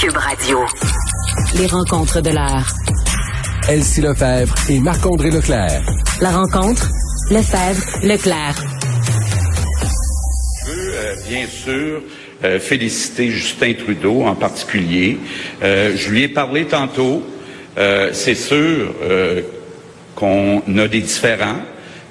Cube Radio. Les rencontres de l'heure. Elsie Lefebvre et Marc-André Leclerc. La rencontre, Lefebvre, Leclerc. Je veux euh, bien sûr euh, féliciter Justin Trudeau en particulier. Euh, je lui ai parlé tantôt. Euh, c'est sûr euh, qu'on a des différends,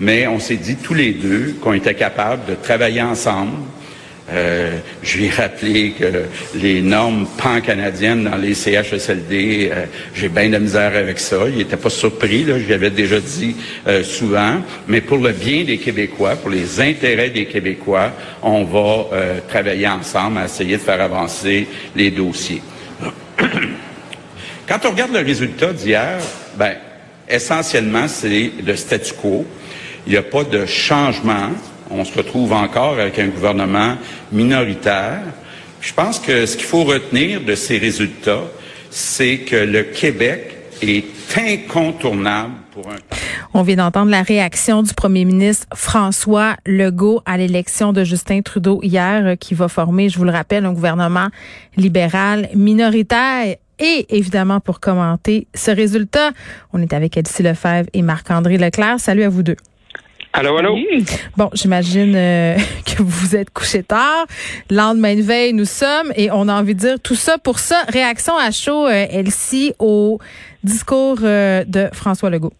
mais on s'est dit tous les deux qu'on était capables de travailler ensemble. Euh, je lui ai rappelé que les normes pan-canadiennes dans les CHSLD, euh, j'ai bien de misère avec ça. Il n'était pas surpris, là, je l'avais déjà dit euh, souvent. Mais pour le bien des Québécois, pour les intérêts des Québécois, on va travailler ensemble à essayer de faire avancer les dossiers. Quand on regarde le résultat d'hier, ben, essentiellement, c'est le statu quo. Il n'y a pas de changement. On se retrouve encore avec un gouvernement minoritaire. Je pense que ce qu'il faut retenir de ces résultats, c'est que le Québec est incontournable pour un On vient d'entendre la réaction du premier ministre François Legault à l'élection de Justin Trudeau hier, euh, qui va former, je vous le rappelle, un gouvernement libéral minoritaire. Et évidemment, pour commenter ce résultat, on est avec Elsie Lefebvre et Marc-André Leclerc. Salut à vous deux. Allô, allô? Bon, j'imagine euh, que vous vous êtes couché tard. Lendemain de veille, nous sommes et on a envie de dire tout ça pour ça. Réaction à chaud, euh, Elsie, au discours euh, de François Legault.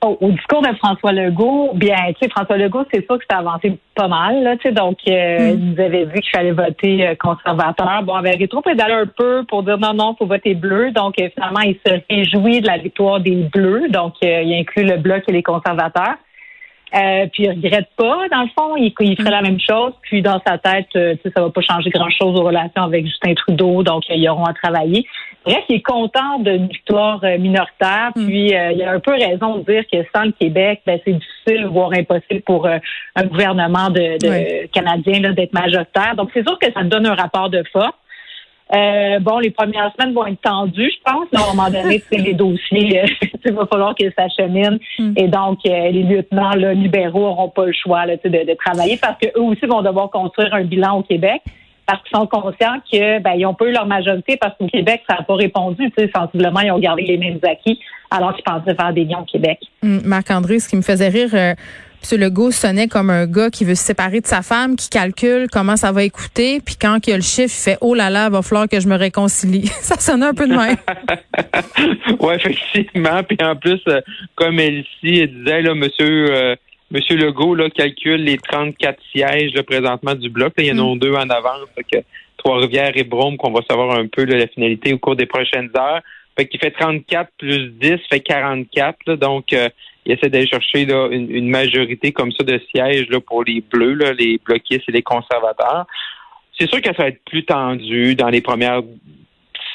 Oh, au discours de François Legault, bien, tu sais, François Legault, c'est sûr que ça a avancé pas mal, là, tu sais, donc, euh, Mm. il nous avait vu qu'il fallait voter euh, conservateur. Bon, avec rétro pédalé un peu pour dire non, non, faut voter bleu. Donc, euh, finalement, il se réjouit de la victoire des bleus. Donc, euh, il inclut le bloc et les conservateurs. Euh, puis il regrette pas, dans le fond, il, il ferait la même chose. Puis dans sa tête, euh, ça va pas changer grand-chose aux relations avec Justin Trudeau, donc euh, ils auront à travailler. Bref, il est content d'une victoire euh, minoritaire. Puis euh, il a un peu raison de dire que sans le Québec, ben, c'est difficile, voire impossible pour euh, un gouvernement de, de Oui. canadien d'être majoritaire. Donc c'est sûr que ça donne un rapport de force. Euh, bon, les premières semaines vont être tendues, je pense. À un moment donné, c'est les dossiers, euh, il va falloir qu'ils s'acheminent. Mm. Et donc, euh, les lieutenants là, libéraux n'auront pas le choix là, de, de travailler parce qu'eux aussi vont devoir construire un bilan au Québec parce qu'ils sont conscients que ben, ils ont pas eu leur majorité parce qu'au Québec, ça n'a pas répondu. Sensiblement, ils ont gardé les mêmes acquis alors qu'ils pensaient faire des liens au Québec. Hum, Marc-André, ce qui me faisait rire, euh, M. Legault sonnait comme un gars qui veut se séparer de sa femme, qui calcule comment ça va écouter, puis quand il y a le chiffre, il fait « Oh là là, va falloir que je me réconcilie ». Ça sonnait un peu de même. oui, effectivement. Puis en plus, euh, comme Elsie elle disait, là, monsieur, euh, monsieur Legault là, calcule les 34 sièges là, présentement du bloc. Là. Il y en a deux en avance. Trois-Rivières et Brome, qu'on va savoir un peu là, la finalité au cours des prochaines heures. Fait qu'il fait 34 plus 10, fait 44. Là, donc, euh, il essaie d'aller chercher une, majorité comme ça de sièges pour les bleus, là, les bloquistes et les conservateurs. C'est sûr que ça va être plus tendu dans les premières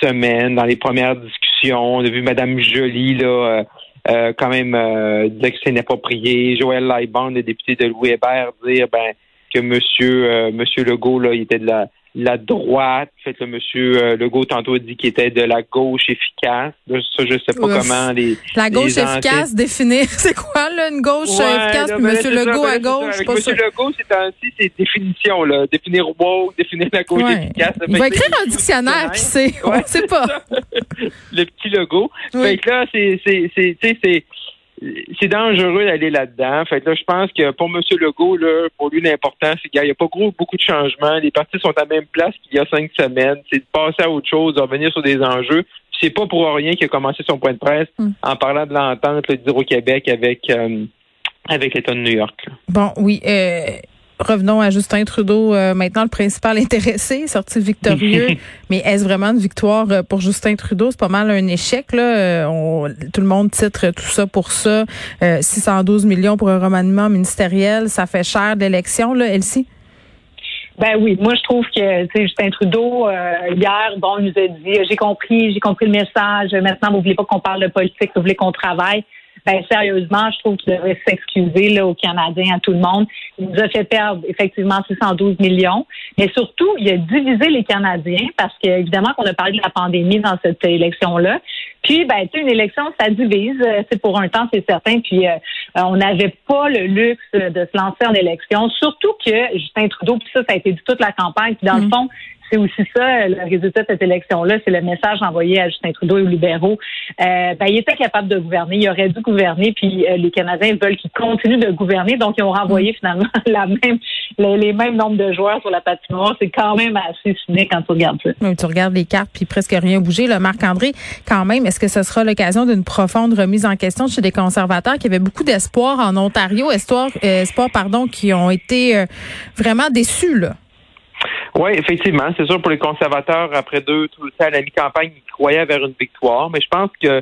semaines, dans les premières discussions. On a vu Mme Joly, là, euh, euh, quand même, dire que c'est inapproprié. Joël Lightbond, le député de Louis Hébert, dire ben, que Monsieur, euh, Monsieur Legault, là, il était de la, la droite. Fait que le Monsieur euh, Legault, tantôt, dit qu'il était de la gauche efficace. Ça, je sais pas Ouf. comment les... La gauche les efficace, définir, c'est quoi là, une gauche Ouais, efficace, là, puis ben, M. c'est ça, Legault ben, à c'est ça. gauche, Avec pas M. sûr. Legault, c'est ainsi, c'est définition, là. Définir woke, définir la gauche Ouais. efficace. Il va écrire c'est- un dictionnaire, qui sait, on Ouais, ne sait pas. le petit logo. Oui. Fait que là, c'est, c'est, c'est, tu sais, c'est, dangereux d'aller là-dedans. Fait là, je pense que pour M. Legault, là, pour lui, l'important, c'est qu'il n'y a pas gros, beaucoup de changements. Les partis sont à la même place qu'il y a cinq semaines. C'est de passer à autre chose, de revenir sur des enjeux. C'est pas pour rien qu'il a commencé son point de presse Mm. en parlant de l'entente d'Hydro-Québec avec, euh, avec l'État de New York. Bon, oui. Euh, revenons à Justin Trudeau, euh, maintenant le principal intéressé, sorti victorieux. Mais est-ce vraiment une victoire euh, pour Justin Trudeau? C'est pas mal un échec. Là. Euh, on- tout le monde titre tout ça pour ça. Euh, 612 millions pour un remaniement ministériel, ça fait cher de l'élection, là, Elsie? Ben oui, moi je trouve que tu sais, Justin Trudeau euh, hier, bon, il nous a dit j'ai compris, j'ai compris le message. Maintenant, vous voulez pas qu'on parle de politique, vous voulez qu'on travaille. Ben sérieusement, je trouve qu'il devrait s'excuser aux Canadiens, à tout le monde. Il nous a fait perdre effectivement 612 millions, mais surtout il a divisé les Canadiens parce que évidemment qu'on a parlé de la pandémie dans cette élection là. Puis ben tu une élection ça divise, euh, c'est pour un temps c'est certain. Puis euh, on n'avait pas le luxe de se lancer en élection, surtout que Justin Trudeau, puis ça, ça a été dit toute la campagne, puis dans le mm. fond, c'est aussi ça, le résultat de cette élection-là, c'est le message envoyé à Justin Trudeau et aux libéraux. Euh, ben, il était capable de gouverner, il aurait dû gouverner, puis euh, les Canadiens veulent qu'il continue de gouverner, donc ils ont renvoyé mm. finalement la même, les, mêmes nombres de joueurs sur la patinoire. C'est quand même assez cynique quand tu regardes ça. tu regardes les cartes, puis presque rien bougé. Marc-André, quand même, est-ce que ce sera l'occasion d'une profonde remise en question chez des conservateurs qui avaient beaucoup d'espoir en Ontario, espoir, euh, espoir pardon, qui ont été vraiment déçus là? Oui, effectivement. C'est sûr pour les conservateurs, après deux, tout le temps à la mi-campagne, ils croyaient vers une victoire. Mais je pense que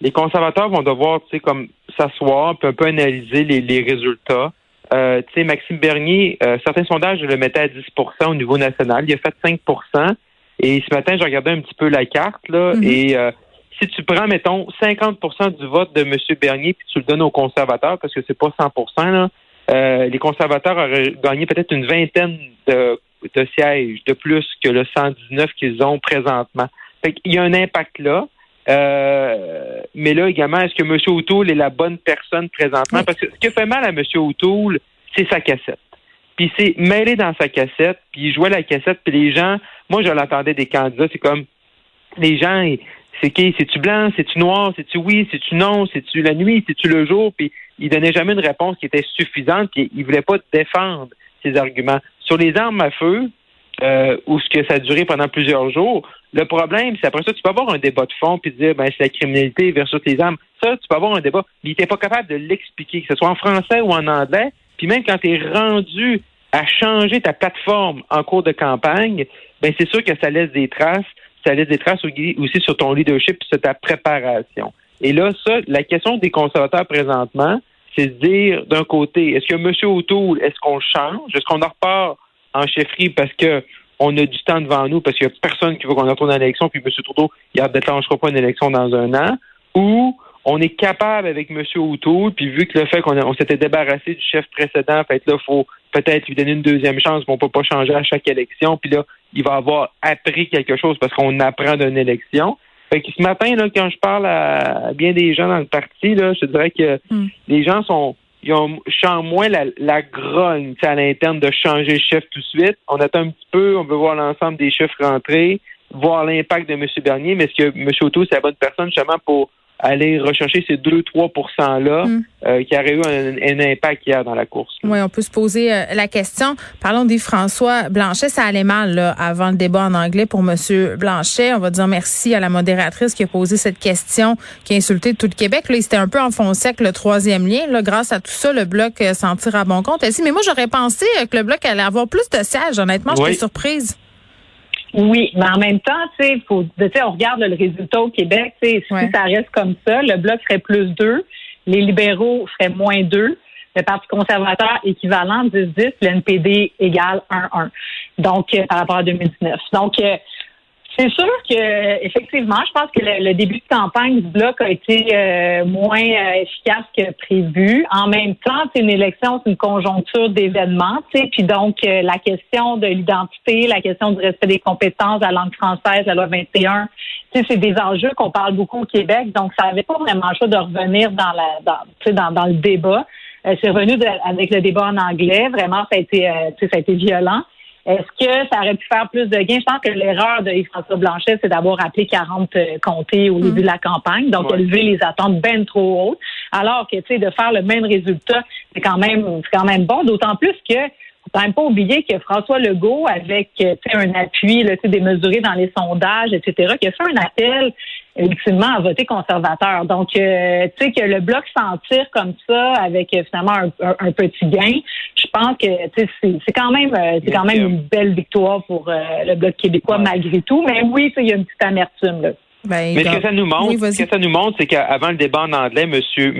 les conservateurs vont devoir, tu sais, comme s'asseoir, puis un peu analyser les, résultats. Euh, tu sais, Maxime Bernier, euh, certains sondages le mettaient à 10% au niveau national. Il a fait 5% Et ce matin, j'ai regardé un petit peu la carte, là, mm-hmm. et euh, si tu prends, mettons, 50% du vote de M. Bernier, puis tu le donnes aux conservateurs, parce que c'est pas 100% là, les conservateurs auraient gagné peut-être une vingtaine de de sièges de plus que le 119 qu'ils ont présentement. Il y a un impact là. Euh, mais là également, est-ce que M. O'Toole est la bonne personne présentement? Parce que ce qui fait mal à M. O'Toole, c'est sa cassette. Puis c'est mêlé dans sa cassette, puis il jouait la cassette, puis les gens, moi je l'entendais des candidats, c'est comme les gens, c'est qui? C'est-tu blanc? C'est-tu noir? C'est-tu oui? C'est-tu non? C'est-tu la nuit? C'est-tu le jour? Puis il donnait jamais une réponse qui était suffisante, puis il voulait pas défendre ses arguments. Sur les armes à feu, euh, ou ce que ça a duré pendant plusieurs jours, le problème, c'est après ça, tu peux avoir un débat de fond puis dire ben c'est la criminalité versus les armes. Ça, tu peux avoir un débat, mais il n'était pas capable de l'expliquer, que ce soit en français ou en anglais. Puis même quand tu es rendu à changer ta plateforme en cours de campagne, ben c'est sûr que ça laisse des traces. Ça laisse des traces aussi sur ton leadership et sur ta préparation. Et là, ça, la question des conservateurs présentement, c'est de dire d'un côté, est-ce que M. O'Toole, est-ce qu'on change? Est-ce qu'on en repart en chefferie parce que on a du temps devant nous parce qu'il n'y a personne qui veut qu'on retourne à l'élection, puis M. Trudeau, il ne déclenchera pas une élection dans un an, ou on est capable avec M. O'Toole, puis vu que le fait qu'on s'était débarrassé du chef précédent, fait là, faut peut-être lui donner une deuxième chance, mais on peut pas changer à chaque élection, puis là, il va avoir appris quelque chose parce qu'on apprend d'une élection. Fait que ce matin, là, quand je parle à bien des gens dans le parti, là, je dirais que hmm. les gens sont ils ont moins la, la grogne à l'interne de changer le chef tout de suite. On attend un petit peu, on veut voir l'ensemble des chefs rentrer, voir l'impact de M. Bernier, mais est-ce que M. Auto, c'est la bonne personne justement pour aller rechercher ces 2-3% là mm. euh, qui auraient eu un, impact hier dans la course. Oui, on peut se poser euh, la question. Parlons des François Blanchet. Ça allait mal là, avant le débat en anglais pour M. Blanchet. On va dire merci à la modératrice qui a posé cette question, qui a insulté tout le Québec. Là, il s'était un peu enfoncé avec le troisième lien. Là, grâce à tout ça, le Bloc euh, s'en tire à bon compte. mais moi, j'aurais pensé que le Bloc allait avoir plus de sièges. Honnêtement, je suis surprise. Oui, mais en même temps, tu sais, faut, on regarde le résultat au Québec, si ça reste comme ça, le bloc serait plus 2, les libéraux feraient moins 2, le Parti conservateur équivalent 10-10, le NPD égale 1-1. Donc, euh, par rapport à 2019. Donc, euh, c'est sûr que effectivement, je pense que le, début de campagne du bloc a été euh, moins euh, efficace que prévu. En même temps, c'est une élection, c'est une conjoncture d'événements, puis donc euh, la question de l'identité, la question du respect des compétences, la langue française, la loi 21, c'est des enjeux qu'on parle beaucoup au Québec, donc ça n'avait pas vraiment le choix de revenir dans la dans, dans, dans le débat. c'est revenu avec le débat en anglais. Vraiment, ça a été, ça a été violent. Est-ce que ça aurait pu faire plus de gains? Je pense que l'erreur de Yves-François Blanchet, c'est d'avoir appelé 40 euh, comtés au début de la campagne, donc élever les attentes bien trop hautes. Alors que, tu sais, de faire le même résultat, c'est quand même, c'est quand même bon, d'autant plus que faut quand même pas oublier que François Legault, avec euh, un appui là, démesuré dans les sondages, etc., qui a fait un appel ultimement à voter conservateur. Donc, euh, tu sais, que le bloc s'en tire comme ça avec euh, finalement un, petit gain, je pense que c'est quand même euh, c'est quand même une belle victoire pour le bloc québécois malgré tout. Mais oui, il y a une petite amertume là. Ben, Mais ce que ça nous montre, ce que ça nous montre, c'est qu'avant le débat en anglais, Monsieur,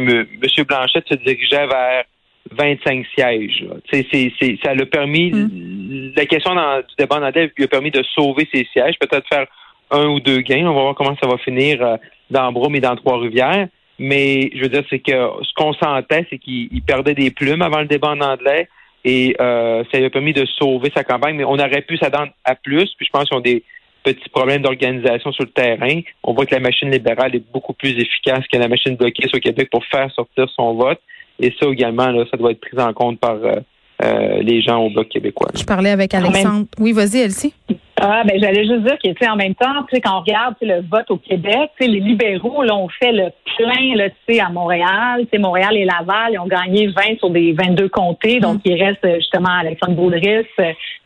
Monsieur Blanchette se dirigeait vers 25 sièges. C'est, c'est, ça l'a permis, hum. la question dans, du débat en anglais lui a permis de sauver ses sièges, peut-être faire un ou deux gains. On va voir comment ça va finir euh, dans Brome et dans Trois-Rivières. Mais je veux dire, c'est que ce qu'on sentait, c'est qu'il perdait des plumes avant le débat en anglais et euh, ça lui a permis de sauver sa campagne. Mais on aurait pu s'attendre à plus. Puis je pense qu'ils ont des petits problèmes d'organisation sur le terrain. On voit que la machine libérale est beaucoup plus efficace que la machine bloquée au Québec pour faire sortir son vote. Et ça également, là, ça doit être pris en compte par les gens au Bloc québécois. Je parlais avec Alexandre. Oui, vas-y, Elsie. Ah, ben j'allais juste dire que, tu sais, en même temps, tu sais, quand on regarde le vote au Québec, tu sais, les libéraux, là, ont fait le plein, là, tu sais, à Montréal. Tu sais, Montréal et Laval, ils ont gagné 20 sur des 22 comtés. Donc, il reste justement Alexandre Boulris,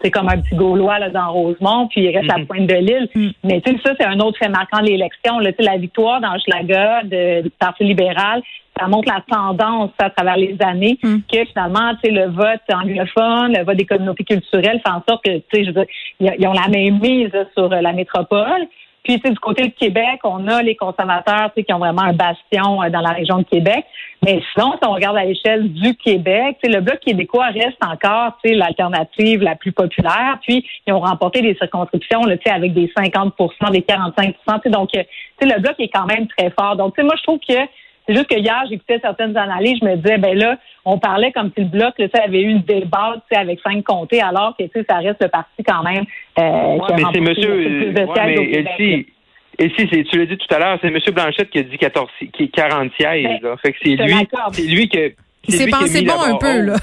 c'est comme un petit Gaulois, là, dans Rosemont, puis il reste à Pointe de l'Île. Mais, tu sais, ça, c'est un autre fait marquant de l'élection. Tu sais, la victoire dans Schlager de, du Parti libéral, ça montre la tendance à travers les années mm. que finalement, tu sais, le vote anglophone, le vote des communautés culturelles fait en sorte que, tu sais, ils ont la même mise sur la métropole. Puis, sais, du côté du Québec, on a les sais, qui ont vraiment un bastion euh, dans la région de Québec. Mais sinon, si on regarde à l'échelle du Québec, le Bloc québécois reste encore, l'alternative la plus populaire. Puis, ils ont remporté des circonscriptions, avec des 50% des 45 tu sais, Donc, euh, le Bloc est quand même très fort. Donc, moi, je trouve que c'est juste que hier, j'écoutais certaines analyses, je me disais, ben là, on parlait comme si le bloc là, avait eu une débat avec cinq comtés, alors que ça reste le parti quand même. Euh, mais c'est monsieur. Ouais, et si, tu l'as dit tout à l'heure, c'est M. Blanchette qui a dit 14, qui 40 sièges. Ben, là. Fait que c'est lui, c'est lui que il s'est pensé bon un peu, là.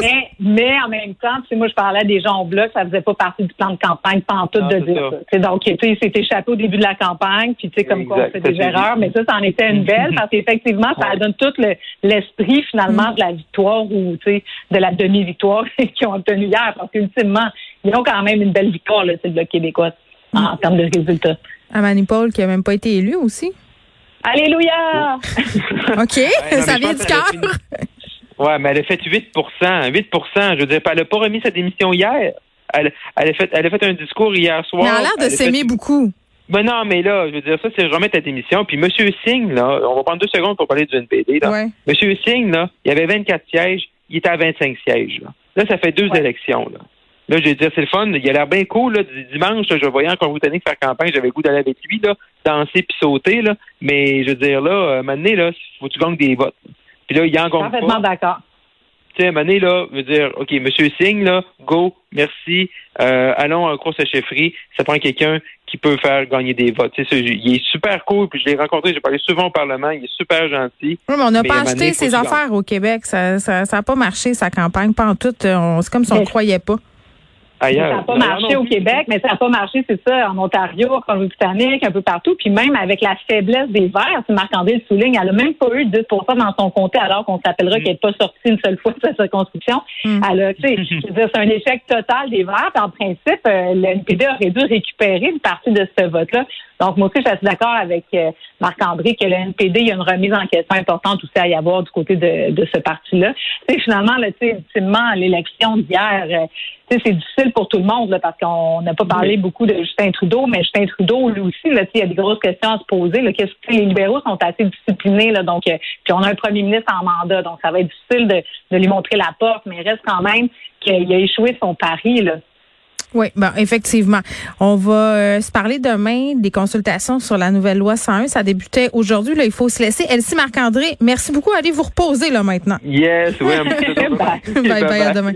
Mais, mais en même temps, tu sais, moi, je parlais à des gens au bloc, ça faisait pas partie du plan de campagne, pas tout de dire ça. donc, tu sais, c'était échappé au début de la campagne, puis tu sais, comme quoi on fait des erreurs, mais ça, ça en était une belle, parce qu'effectivement, ça donne tout l'esprit, finalement, de la victoire ou, tu sais, de la demi-victoire qu'ils ont obtenue hier, parce qu'ultimement, ils ont quand même une belle victoire, là, c'est le bloc québécois, en, termes de résultats. Amani Paul, qui a même pas été élu aussi. Alléluia! OK, ça vient du cœur. Ouais, mais elle a fait 8% 8% Je veux dire, elle n'a pas remis sa démission hier. Elle, elle, a fait, elle a fait un discours hier soir. Mais elle a l'air de s'aimer beaucoup. Ben non, mais là, je veux dire, ça, c'est remettre ta démission. Puis M. Singh, là, on va prendre deux secondes pour parler du NPD. Là. Ouais. M. Singh, là, il avait 24 sièges, il était à 25 sièges. Là, là ça fait deux élections. Là. Là, je veux dire, c'est le fun. Il a l'air bien cool. Là. Dimanche, je voyais encore vous tenir faire campagne. J'avais le goût d'aller avec lui, là, danser puis sauter. Là. Mais je veux dire, là, maintenant, là, faut que tu gagnes des votes. Puis là, il y a encore Parfaitement d'accord. Tu sais, à un là, veut dire, OK, Monsieur Singh, là, go, merci, euh, allons en course à chefferie. Ça prend quelqu'un qui peut faire gagner des votes. Tu sais, il est super cool, puis je l'ai rencontré, j'ai parlé souvent au Parlement, il est super gentil. Oui, mais on n'a pas acheté ses affaires au Québec. Ça n'a ça, ça pas marché, sa campagne, pas en tout. C'est comme si on ne croyait pas. Ça n'a pas marché au Québec, mais ça n'a pas marché, c'est ça, en Ontario, en Colombie-Britannique, un peu partout. Puis même avec la faiblesse des Verts, si Marc-André le souligne, elle n'a même pas eu 10% dans son comté alors qu'on s'appellera qu'elle n'est pas sortie une seule fois de sa circonscription. Mm. Elle a, tu sais, c'est un échec total des Verts. En principe, euh, le NPD aurait dû récupérer une partie de ce vote-là. Donc, moi aussi, je suis d'accord avec euh, Marc-André que le NPD, il y a une remise en question importante aussi à y avoir du côté de, de ce parti-là. Tu sais, finalement, là, tu sais, ultimement, l'élection d'hier, euh, c'est difficile pour tout le monde là, parce qu'on n'a pas parlé beaucoup de Justin Trudeau, mais Justin Trudeau, lui aussi, là, il y a des grosses questions à se poser. Là, qu'est-ce que les libéraux sont assez disciplinés, là, donc euh, puis on a un premier ministre en mandat, donc ça va être difficile de, de lui montrer la porte, mais il reste quand même qu'il a échoué son pari. Là. Oui, ben effectivement. On va euh, se parler demain des consultations sur la nouvelle loi 101. Ça débutait aujourd'hui. Là, il faut se laisser. Elsie Marc-André, merci beaucoup. Allez vous reposer là maintenant. Yes, oui. bye, bye, à demain.